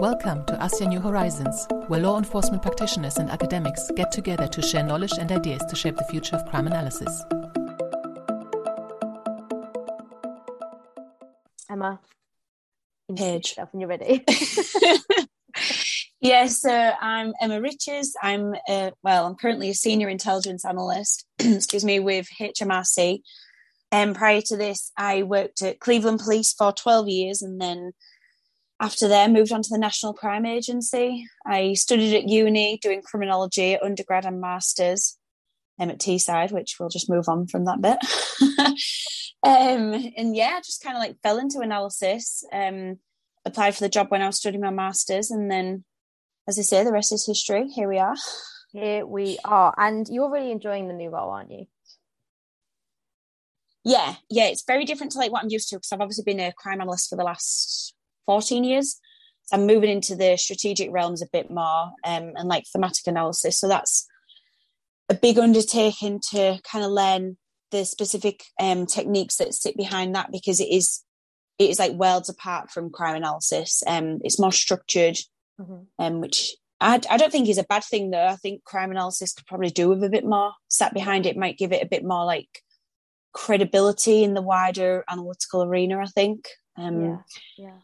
Welcome to ACIA New Horizons, where law enforcement practitioners and academics get together to share knowledge and ideas to shape the future of crime analysis. Emma, Paige. when you're ready. yes, so I'm Emma Riches. I'm uh, well, I'm currently a senior intelligence analyst. excuse me, with HMRC. And um, prior to this, I worked at Cleveland Police for 12 years, and then after there, moved on to the National Crime Agency. I studied at uni doing criminology, undergrad and masters. um, at Teesside, which we'll just move on from that bit. um, and yeah, I just kind of like fell into analysis. Um, applied for the job when I was studying my masters, and then, as I say, the rest is history. Here we are. Here we are, and you're really enjoying the new role, aren't you? Yeah, yeah, it's very different to like what I'm used to because I've obviously been a crime analyst for the last 14 years. So I'm moving into the strategic realms a bit more um, and like thematic analysis. So that's a big undertaking to kind of learn the specific um, techniques that sit behind that because it is it is like worlds apart from crime analysis. Um, it's more structured, mm-hmm. um, which I, I don't think is a bad thing though. I think crime analysis could probably do with a bit more sat behind it. Might give it a bit more like credibility in the wider analytical arena. I think. Um, yeah. Yeah.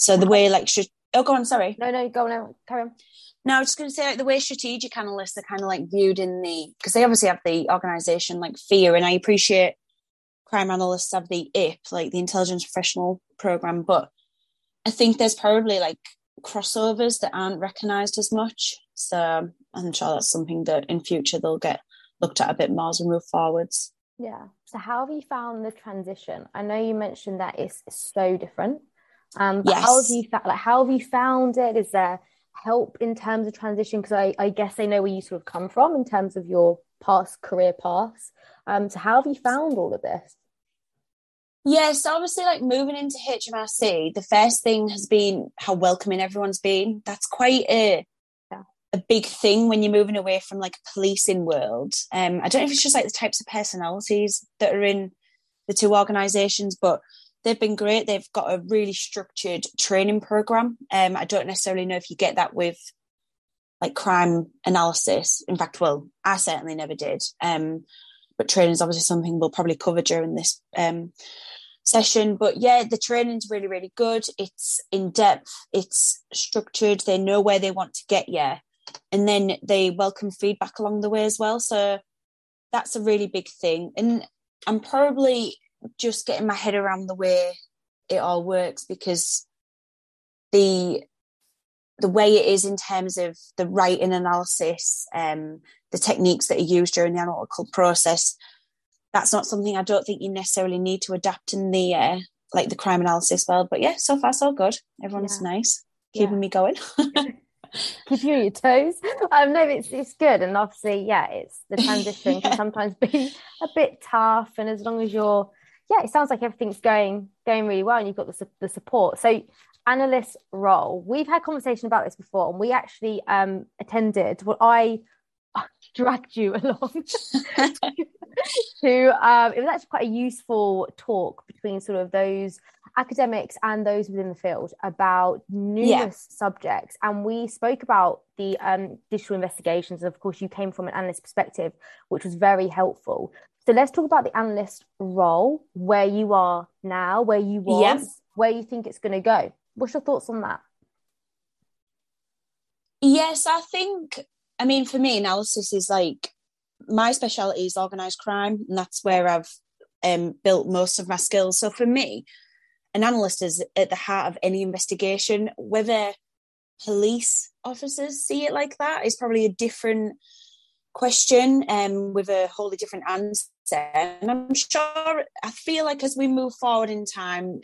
So the way like should oh go on, sorry. No, no, go on, carry on. No, I was just going to say like the way strategic analysts are kind of like viewed in the because they obviously have the organization like fear, and I appreciate crime analysts have the IP, like the intelligence professional program, but I think there's probably like crossovers that aren't recognized as much. So I'm sure that's something that in future they'll get looked at a bit more as we move forwards. Yeah. So how have you found the transition? I know you mentioned that it's so different um, yes. how have you found, like how have you found it? Is there help in terms of transition? Because I, I guess I know where you sort of come from in terms of your past career paths. Um, so how have you found all of this? Yes, obviously, like moving into HMRC, the first thing has been how welcoming everyone's been. That's quite a yeah. a big thing when you're moving away from like a policing world. Um, I don't know if it's just like the types of personalities that are in the two organisations, but they've been great. They've got a really structured training program. Um, I don't necessarily know if you get that with like crime analysis. In fact, well, I certainly never did. Um, but training is obviously something we'll probably cover during this um, session. But yeah, the training's really, really good. It's in depth. It's structured. They know where they want to get you, and then they welcome feedback along the way as well. So that's a really big thing. And I'm probably just getting my head around the way it all works because the the way it is in terms of the writing analysis, um, the techniques that are used during the analytical process, that's not something I don't think you necessarily need to adapt in the uh, like the crime analysis world. But yeah, so far so good. Everyone's yeah. nice, keeping yeah. me going. keep you on your toes. Um, no, it's it's good, and obviously, yeah, it's the transition yeah. can sometimes be a bit tough, and as long as you're yeah, it sounds like everything's going going really well, and you've got the the support. So, analyst role. We've had conversation about this before, and we actually um, attended Well, I dragged you along to. Um, it was actually quite a useful talk between sort of those academics and those within the field about numerous yeah. subjects, and we spoke about the um, digital investigations. Of course, you came from an analyst perspective, which was very helpful. So let's talk about the analyst role, where you are now, where you was, yes. where you think it's going to go. What's your thoughts on that? Yes, I think, I mean, for me, analysis is like my specialty is organized crime, and that's where I've um, built most of my skills. So for me, an analyst is at the heart of any investigation. Whether police officers see it like that is probably a different question um, with a wholly different answer. And I'm sure, I feel like as we move forward in time,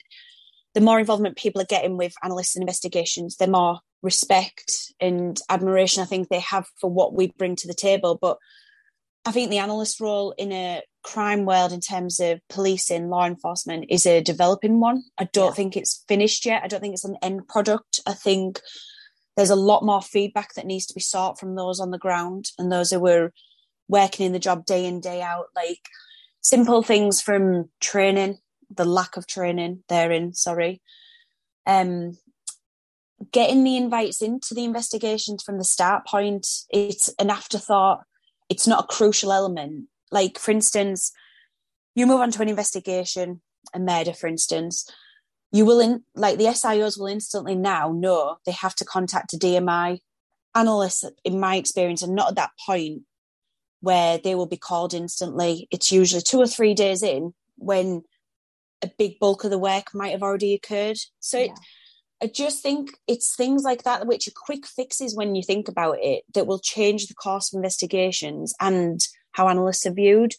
the more involvement people are getting with analysts and investigations, the more respect and admiration I think they have for what we bring to the table. But I think the analyst role in a crime world in terms of policing, law enforcement is a developing one. I don't yeah. think it's finished yet. I don't think it's an end product. I think there's a lot more feedback that needs to be sought from those on the ground and those who were working in the job day in day out like simple things from training the lack of training therein sorry um getting the invites into the investigations from the start point, it's an afterthought. It's not a crucial element. Like, for instance, you move on to an investigation, a murder, for instance, you will in like the SIOs will instantly now know they have to contact a DMI. analyst in my experience, are not at that point where they will be called instantly. It's usually two or three days in when a big bulk of the work might have already occurred. So yeah. it, I just think it's things like that which are quick fixes when you think about it that will change the course of investigations and how analysts are viewed.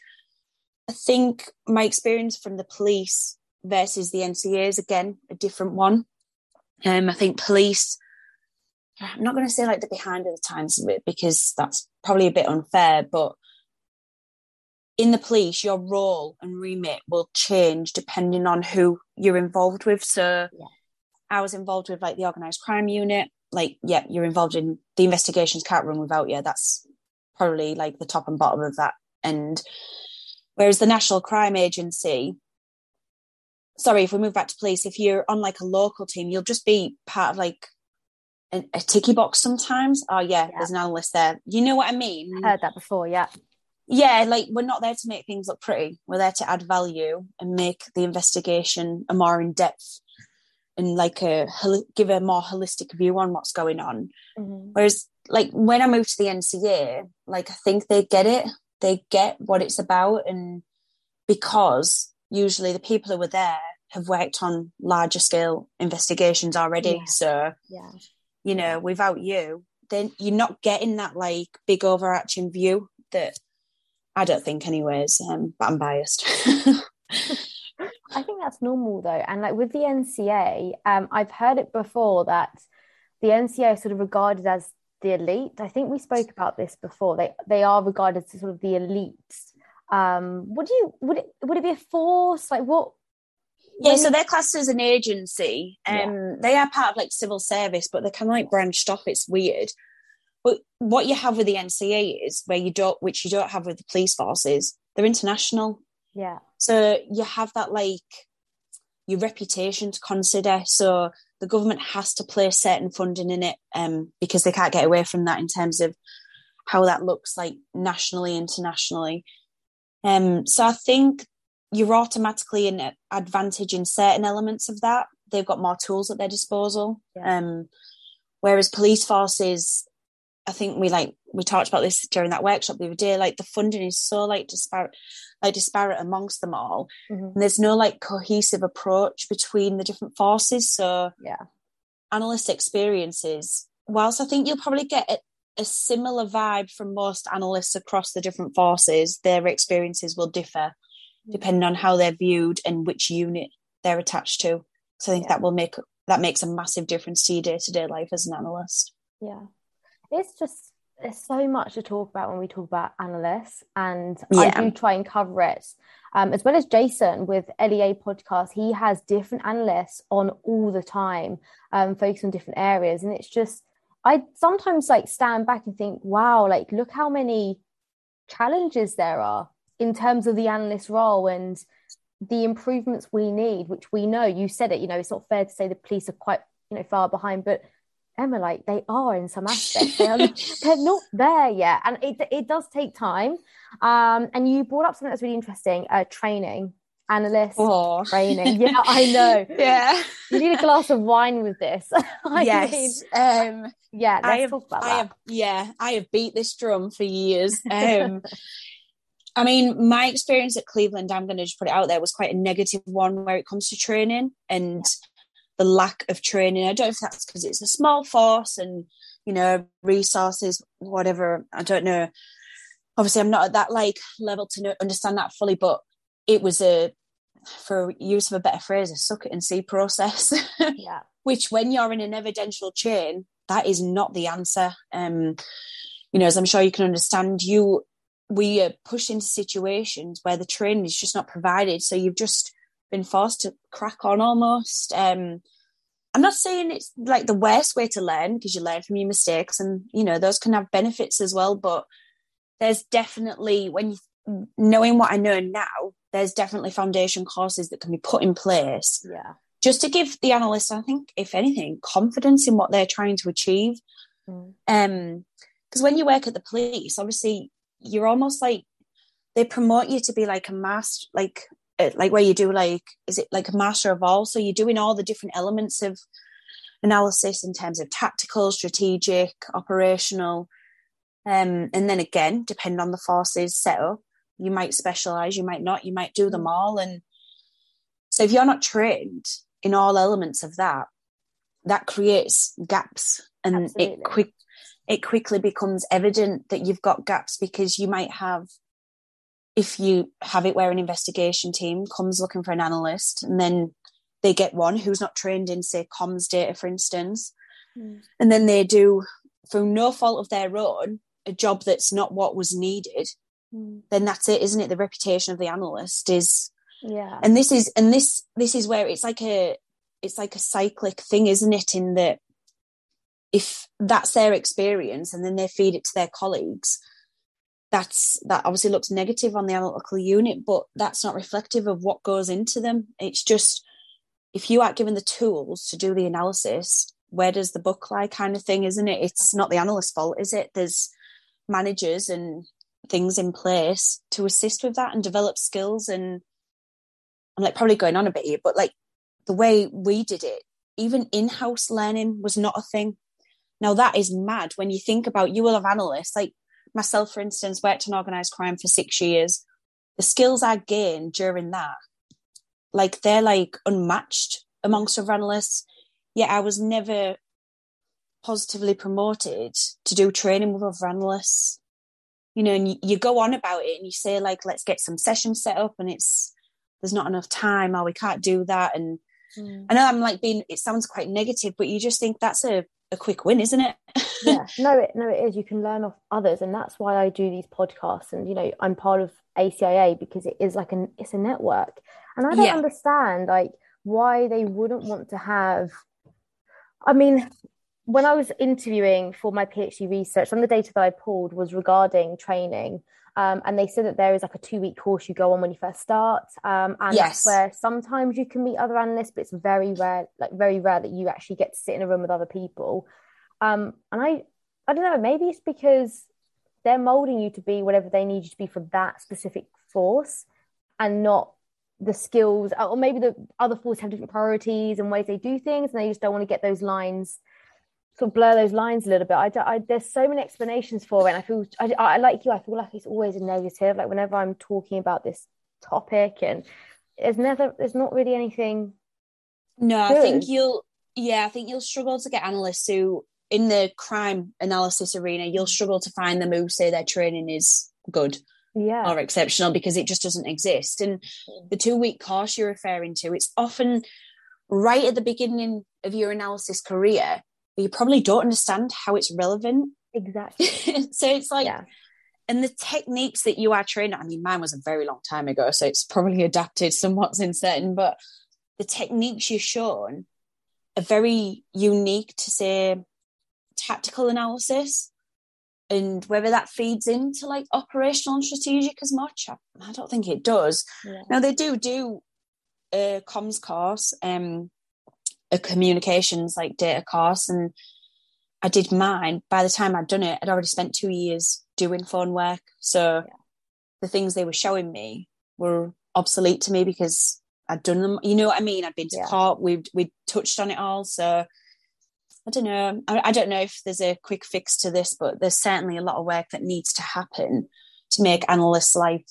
I think my experience from the police versus the NCA is again a different one. Um, I think police, I'm not going to say like the behind of the times because that's probably a bit unfair, but in the police, your role and remit will change depending on who you're involved with. So yeah. I was involved with like the organised crime unit. Like, yeah, you're involved in the investigations can't run without you. That's probably like the top and bottom of that. And whereas the National Crime Agency, sorry, if we move back to police, if you're on like a local team, you'll just be part of like a, a ticky box sometimes. Oh yeah, yeah, there's an analyst there. You know what I mean? Heard that before, yeah. Yeah, like we're not there to make things look pretty. We're there to add value and make the investigation a more in depth and like a give a more holistic view on what's going on. Mm-hmm. Whereas, like when I moved to the NCA, like I think they get it. They get what it's about, and because usually the people who were there have worked on larger scale investigations already. Yeah. So, yeah. you know, without you, then you're not getting that like big overarching view that I don't think, anyways. Um, but I'm biased. I think that's normal though, and like with the NCA, um, I've heard it before that the NCA sort of regarded as the elite. I think we spoke about this before. They they are regarded as sort of the elites um would you would it would it be a force like what yeah so they're classed as an agency and um, yeah. they are part of like civil service but they're kind of like branched off it's weird. But what you have with the nca is where you don't which you don't have with the police forces they're international. Yeah. So you have that like your reputation to consider. So the government has to place certain funding in it um, because they can't get away from that in terms of how that looks like nationally internationally. Um, so I think you're automatically an advantage in certain elements of that. They've got more tools at their disposal. Yeah. Um, whereas police forces, I think we like we talked about this during that workshop the other day. Like the funding is so like disparate, like disparate amongst them all, mm-hmm. and there's no like cohesive approach between the different forces. So yeah, analyst experiences. Whilst I think you'll probably get a similar vibe from most analysts across the different forces. Their experiences will differ depending on how they're viewed and which unit they're attached to. So I think yeah. that will make that makes a massive difference to your day to day life as an analyst. Yeah, it's just there's so much to talk about when we talk about analysts, and yeah. I do try and cover it. Um, as well as Jason with LEA podcast, he has different analysts on all the time, um, focused on different areas, and it's just I sometimes like stand back and think, wow, like look how many challenges there are in terms of the analyst role and the improvements we need, which we know you said it, you know, it's not fair to say the police are quite, you know, far behind, but Emma, like they are in some aspects. They're, they're not there yet. And it, it does take time. Um, and you brought up something that's really interesting, uh, training analyst oh. training. Yeah, I know. yeah. You need a glass of wine with this. yes. Mean, um, yeah, let's I have, talk about I that. Have, yeah, I have beat this drum for years. Um, I mean, my experience at Cleveland, I'm going to just put it out there, was quite a negative one where it comes to training and the lack of training. I don't know if that's because it's a small force and, you know, resources, whatever. I don't know. Obviously, I'm not at that like level to know, understand that fully, but it was a for use of a better phrase, a suck it and see process. Yeah. Which when you're in an evidential chain, that is not the answer. Um, you know, as I'm sure you can understand, you we are pushed into situations where the training is just not provided. So you've just been forced to crack on almost. Um, I'm not saying it's like the worst way to learn because you learn from your mistakes and you know those can have benefits as well. But there's definitely when you knowing what I know now, there's definitely foundation courses that can be put in place yeah just to give the analysts, I think, if anything, confidence in what they're trying to achieve. Mm. Um, because when you work at the police, obviously you're almost like they promote you to be like a master, like uh, like where you do like is it like a master of all? So you're doing all the different elements of analysis in terms of tactical, strategic, operational, um, and then again, depending on the forces set up, you might specialize, you might not, you might do them all, and so if you're not trained in all elements of that, that creates gaps, and Absolutely. it quick it quickly becomes evident that you've got gaps because you might have if you have it where an investigation team comes looking for an analyst and then they get one who's not trained in say comms data for instance mm. and then they do through no fault of their own a job that's not what was needed mm. then that's it isn't it the reputation of the analyst is yeah and this is and this this is where it's like a it's like a cyclic thing isn't it in that if that's their experience and then they feed it to their colleagues that's that obviously looks negative on the analytical unit but that's not reflective of what goes into them. It's just if you aren't given the tools to do the analysis where does the book lie kind of thing isn't it? It's not the analyst's fault is it? There's managers and things in place to assist with that and develop skills and i'm like probably going on a bit here but like the way we did it even in-house learning was not a thing now that is mad when you think about you will have analysts like myself, for instance, worked in organised crime for six years. The skills I gained during that, like they're like unmatched amongst other analysts. Yet I was never positively promoted to do training with other analysts. You know, and you, you go on about it and you say like, let's get some sessions set up, and it's there's not enough time, or we can't do that. And mm. I know I'm like being, it sounds quite negative, but you just think that's a a quick win, isn't it? yeah, no, it no, it is. You can learn off others, and that's why I do these podcasts. And you know, I'm part of ACIA because it is like an it's a network, and I don't yeah. understand like why they wouldn't want to have. I mean, when I was interviewing for my PhD research, some of the data that I pulled was regarding training. Um, and they said that there is like a two week course you go on when you first start. Um, and yes. that's where sometimes you can meet other analysts, but it's very rare, like very rare that you actually get to sit in a room with other people. Um, and I, I don't know, maybe it's because they're molding you to be whatever they need you to be for that specific force and not the skills, or maybe the other forces have different priorities and ways they do things, and they just don't want to get those lines sort of blur those lines a little bit. I, I there's so many explanations for it. And I feel I, I like you. I feel like it's always a negative. Like whenever I'm talking about this topic, and there's never there's not really anything. No, good. I think you'll yeah, I think you'll struggle to get analysts who in the crime analysis arena, you'll struggle to find them who say their training is good. Yeah. Or exceptional because it just doesn't exist. And the two week course you're referring to, it's often right at the beginning of your analysis career but you probably don't understand how it's relevant. Exactly. so it's like, yeah. and the techniques that you are trained, I mean, mine was a very long time ago, so it's probably adapted somewhat since then, but the techniques you're shown are very unique to say tactical analysis and whether that feeds into like operational and strategic as much i, I don't think it does yeah. now they do do a comms course um a communications like data course and I did mine. By the time I'd done it, I'd already spent two years doing phone work. So yeah. the things they were showing me were obsolete to me because I'd done them. You know what I mean? I'd been to yeah. court. We'd we touched on it all. So I don't know. I, I don't know if there's a quick fix to this, but there's certainly a lot of work that needs to happen to make analysts' life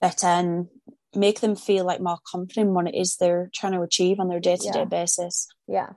better and make them feel like more confident in what it is they're trying to achieve on their day-to-day yeah. basis yeah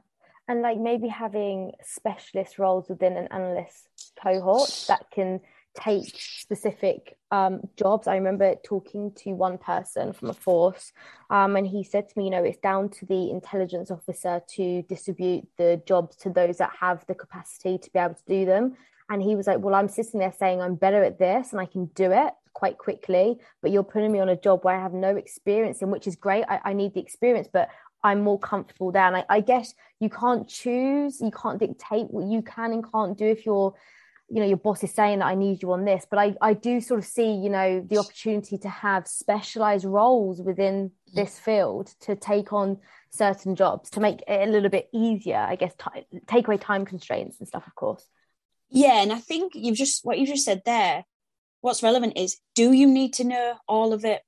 and like maybe having specialist roles within an analyst cohort that can take specific um, jobs. I remember talking to one person from a force, um, and he said to me, you know, it's down to the intelligence officer to distribute the jobs to those that have the capacity to be able to do them. And he was like, well, I'm sitting there saying I'm better at this and I can do it quite quickly, but you're putting me on a job where I have no experience in, which is great. I, I need the experience, but I'm more comfortable there. And I, I guess you can't choose, you can't dictate what you can and can't do if you're you know your boss is saying that i need you on this but i i do sort of see you know the opportunity to have specialized roles within this field to take on certain jobs to make it a little bit easier i guess t- take away time constraints and stuff of course yeah and i think you've just what you just said there what's relevant is do you need to know all of it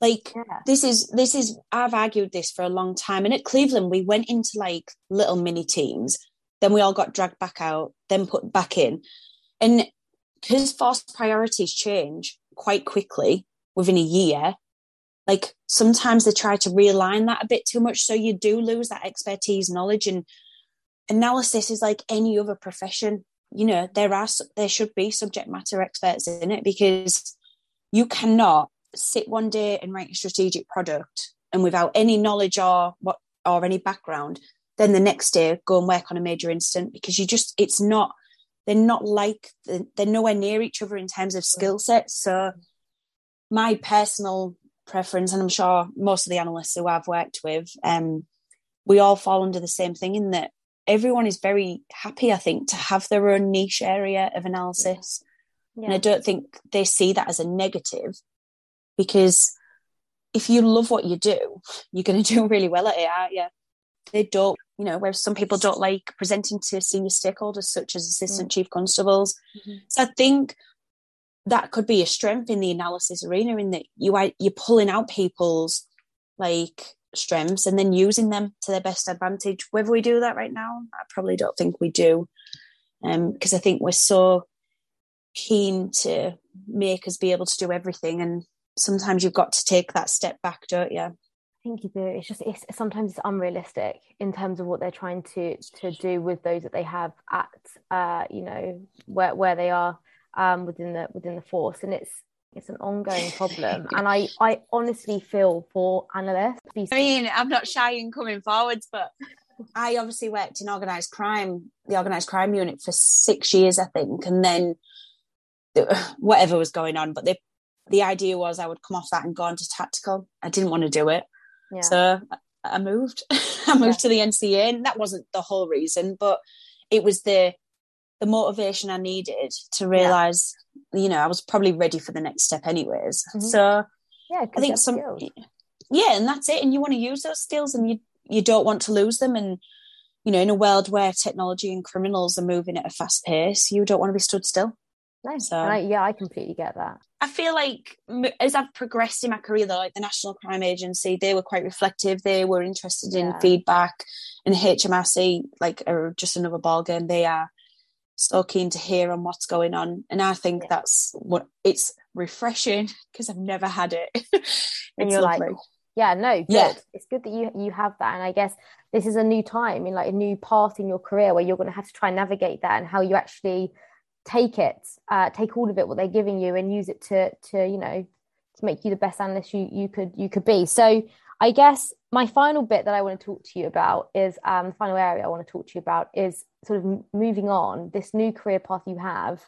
like yeah. this is this is i've argued this for a long time and at cleveland we went into like little mini teams then we all got dragged back out then put back in and because forced priorities change quite quickly within a year, like sometimes they try to realign that a bit too much. So you do lose that expertise, knowledge, and analysis is like any other profession. You know, there are there should be subject matter experts in it because you cannot sit one day and write a strategic product and without any knowledge or what or any background, then the next day go and work on a major incident because you just it's not they're not like they're nowhere near each other in terms of skill sets. So my personal preference and i'm sure most of the analysts who i've worked with um, we all fall under the same thing in that everyone is very happy i think to have their own niche area of analysis yeah. and i don't think they see that as a negative because if you love what you do you're going to do really well at it aren't you they don't you know, where some people don't like presenting to senior stakeholders such as assistant mm chief constables. Mm-hmm. So I think that could be a strength in the analysis arena in that you are you're pulling out people's like strengths and then using them to their best advantage. Whether we do that right now, I probably don't think we do. Um, because I think we're so keen to make us be able to do everything and sometimes you've got to take that step back, don't you? I think you do. It's just it's sometimes it's unrealistic in terms of what they're trying to to do with those that they have at uh, you know where where they are um, within the within the force, and it's it's an ongoing problem. and I I honestly feel for analysts. I mean, I'm not shy in coming forwards, but I obviously worked in organised crime, the organised crime unit for six years, I think, and then whatever was going on, but they the idea was I would come off that and go on to tactical. I didn't want to do it. Yeah. So I moved. I moved yeah. to the NCA, and that wasn't the whole reason, but it was the the motivation I needed to realize, yeah. you know, I was probably ready for the next step, anyways. Mm-hmm. So yeah, I think some, skills. yeah, and that's it. And you want to use those skills, and you you don't want to lose them. And you know, in a world where technology and criminals are moving at a fast pace, you don't want to be stood still. Nice. So, I, yeah, I completely get that. I feel like as I've progressed in my career, though, like the National Crime Agency, they were quite reflective. They were interested in yeah. feedback, and HMRC, like, are just another ballgame. They are so keen to hear on what's going on, and I think yeah. that's what it's refreshing because I've never had it. and you're lovely. like, yeah, no, good. Yeah. It's good that you you have that, and I guess this is a new time in like a new path in your career where you're going to have to try and navigate that and how you actually take it, uh, take all of it, what they're giving you, and use it to to you know to make you the best analyst you you could you could be. So I guess my final bit that I want to talk to you about is um, the final area I want to talk to you about is sort of moving on this new career path you have.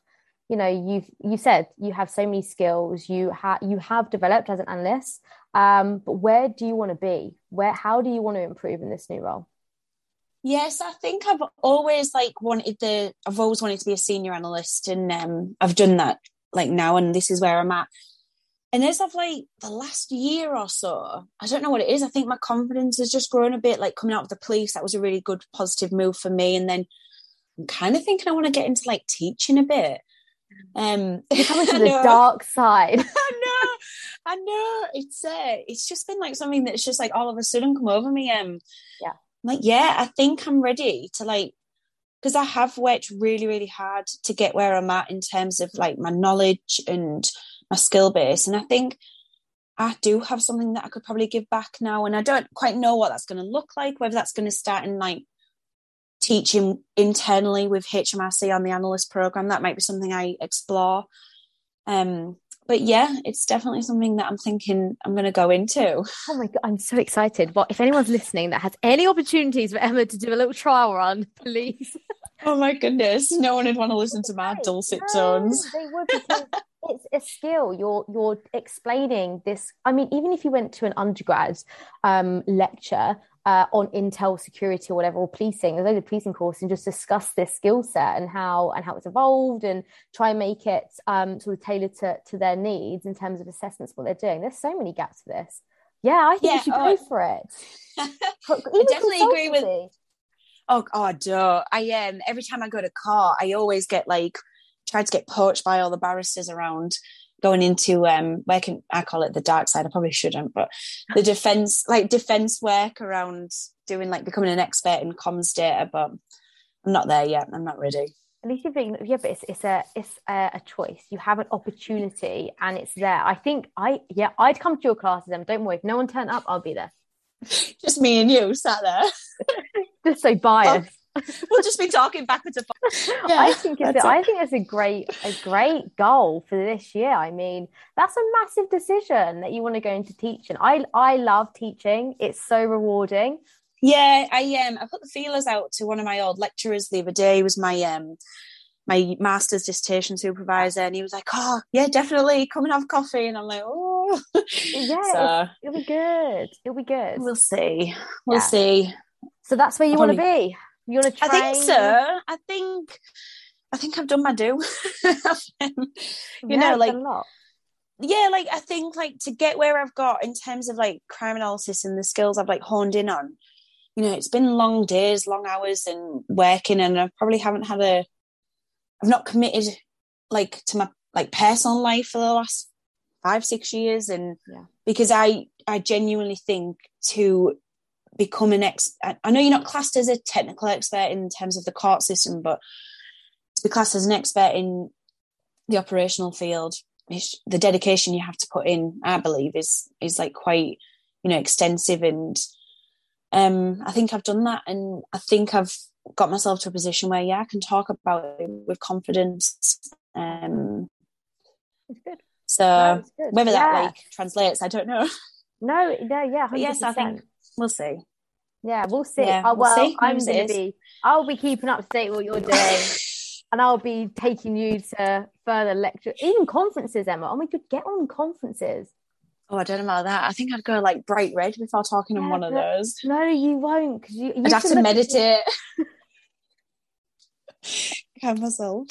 You know, you've you said you have so many skills. You have you have developed as an analyst, um, but where do you want to be? Where how do you want to improve in this new role? Yes, I think I've always like wanted the I've always wanted to be a senior analyst and um I've done that like now and this is where I'm at. And as of like the last year or so, I don't know what it is. I think my confidence has just grown a bit, like coming out of the police. That was a really good positive move for me. And then I'm kind of thinking I want to get into like teaching a bit. Um coming to the dark side. I know. I know. It's uh it's just been like something that's just like all of a sudden come over me. Um yeah like, yeah, I think I'm ready to like, because I have worked really, really hard to get where I'm at in terms of like my knowledge and my skill base. And I think I do have something that I could probably give back now. And I don't quite know what that's going to look like, whether that's going to start in like teaching internally with HMRC on the analyst program. That might be something I explore. Um, but yeah, it's definitely something that I'm thinking I'm going to go into. Oh my god, I'm so excited! Well, if anyone's listening that has any opportunities for Emma to do a little trial run, please. Oh my goodness, no one would want to listen to my dulcet no, tones. They would because it's a skill. You're you're explaining this. I mean, even if you went to an undergrad um, lecture uh, on intel security or whatever, or policing, there's a policing course, and just discuss this skill set and how and how it's evolved, and try and make it um, sort of tailored to to their needs in terms of assessments what they're doing. There's so many gaps for this. Yeah, I think yeah, you should oh, go for it. I definitely agree with. Oh, oh, duh. I um every time I go to court, I always get like tried to get poached by all the barristers around going into um where can I call it the dark side? I probably shouldn't, but the defense like defense work around doing like becoming an expert in comms data, but I'm not there yet. I'm not ready. At least you think, yeah, but it's, it's a it's a, a, choice. You have an opportunity, and it's there. I think I yeah, I'd come to your classes. And don't worry, if no one turned up, I'll be there. Just me and you sat there. Just so biased. we'll just be talking backwards and forwards. Yeah, I think it's a, I think it's a great a great goal for this year. I mean, that's a massive decision that you want to go into teaching. I I love teaching. It's so rewarding. Yeah, I um I put the feelers out to one of my old lecturers the other day. He was my um my master's dissertation supervisor, and he was like, "Oh, yeah, definitely come and have coffee." And I'm like, "Oh, yeah, so, it'll be good. It'll be good. We'll see. We'll yeah. see." So that's where you want to be. You want to try? I think so. I think I think I've done my do. you yeah, know, like yeah, like I think like to get where I've got in terms of like crime analysis and the skills I've like honed in on. You know, it's been long days, long hours, and working, and I probably haven't had a. I've not committed like to my like personal life for the last five six years, and yeah. because I I genuinely think to become an ex I know you're not classed as a technical expert in terms of the court system, but to be classed as an expert in the operational field, the dedication you have to put in, I believe, is is like quite you know extensive, and um, I think I've done that, and I think I've got myself to a position where yeah, I can talk about it with confidence. Um, it's good. So whether yeah. that like translates, I don't know. No, no, yeah, 100%. yes, I think we'll see. Yeah, we'll see. Yeah, uh, well, we'll see. I'm going to be. I'll be keeping up to date with what you're doing, and I'll be taking you to further lecture, even conferences. Emma, oh my god, get on conferences. Oh, I don't know about that. I think I'd go like bright red before talking yeah, on one of those. No, you won't because you, you. I'd have to meditate. Calm myself.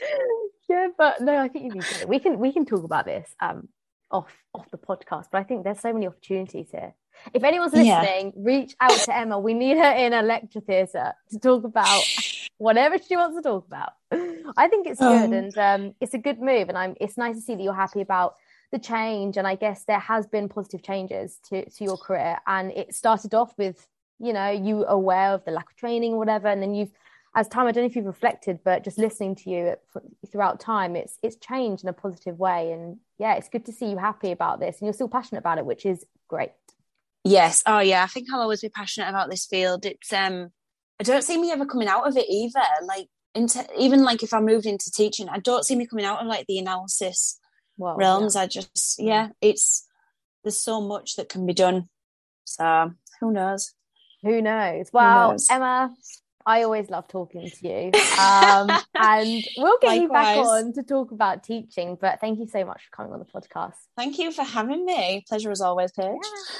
Yeah, but no, I think you'd be good. We can we can talk about this um off off the podcast, but I think there's so many opportunities here. If anyone's listening, yeah. reach out to Emma. We need her in a lecture theatre to talk about whatever she wants to talk about. I think it's good um, and um, it's a good move, and I'm. It's nice to see that you're happy about the change. And I guess there has been positive changes to to your career, and it started off with you know you aware of the lack of training or whatever, and then you've as time I don't know if you've reflected, but just listening to you throughout time, it's it's changed in a positive way, and yeah, it's good to see you happy about this, and you're still passionate about it, which is great. Yes. Oh, yeah. I think I'll always be passionate about this field. It's um, I don't see me ever coming out of it either. Like into even like if I moved into teaching, I don't see me coming out of like the analysis well, realms. Yeah. I just yeah, it's there's so much that can be done. So who knows? Who knows? Well, who knows? Emma, I always love talking to you. Um, and we'll get Likewise. you back on to talk about teaching. But thank you so much for coming on the podcast. Thank you for having me. Pleasure as always, Paige. Yeah.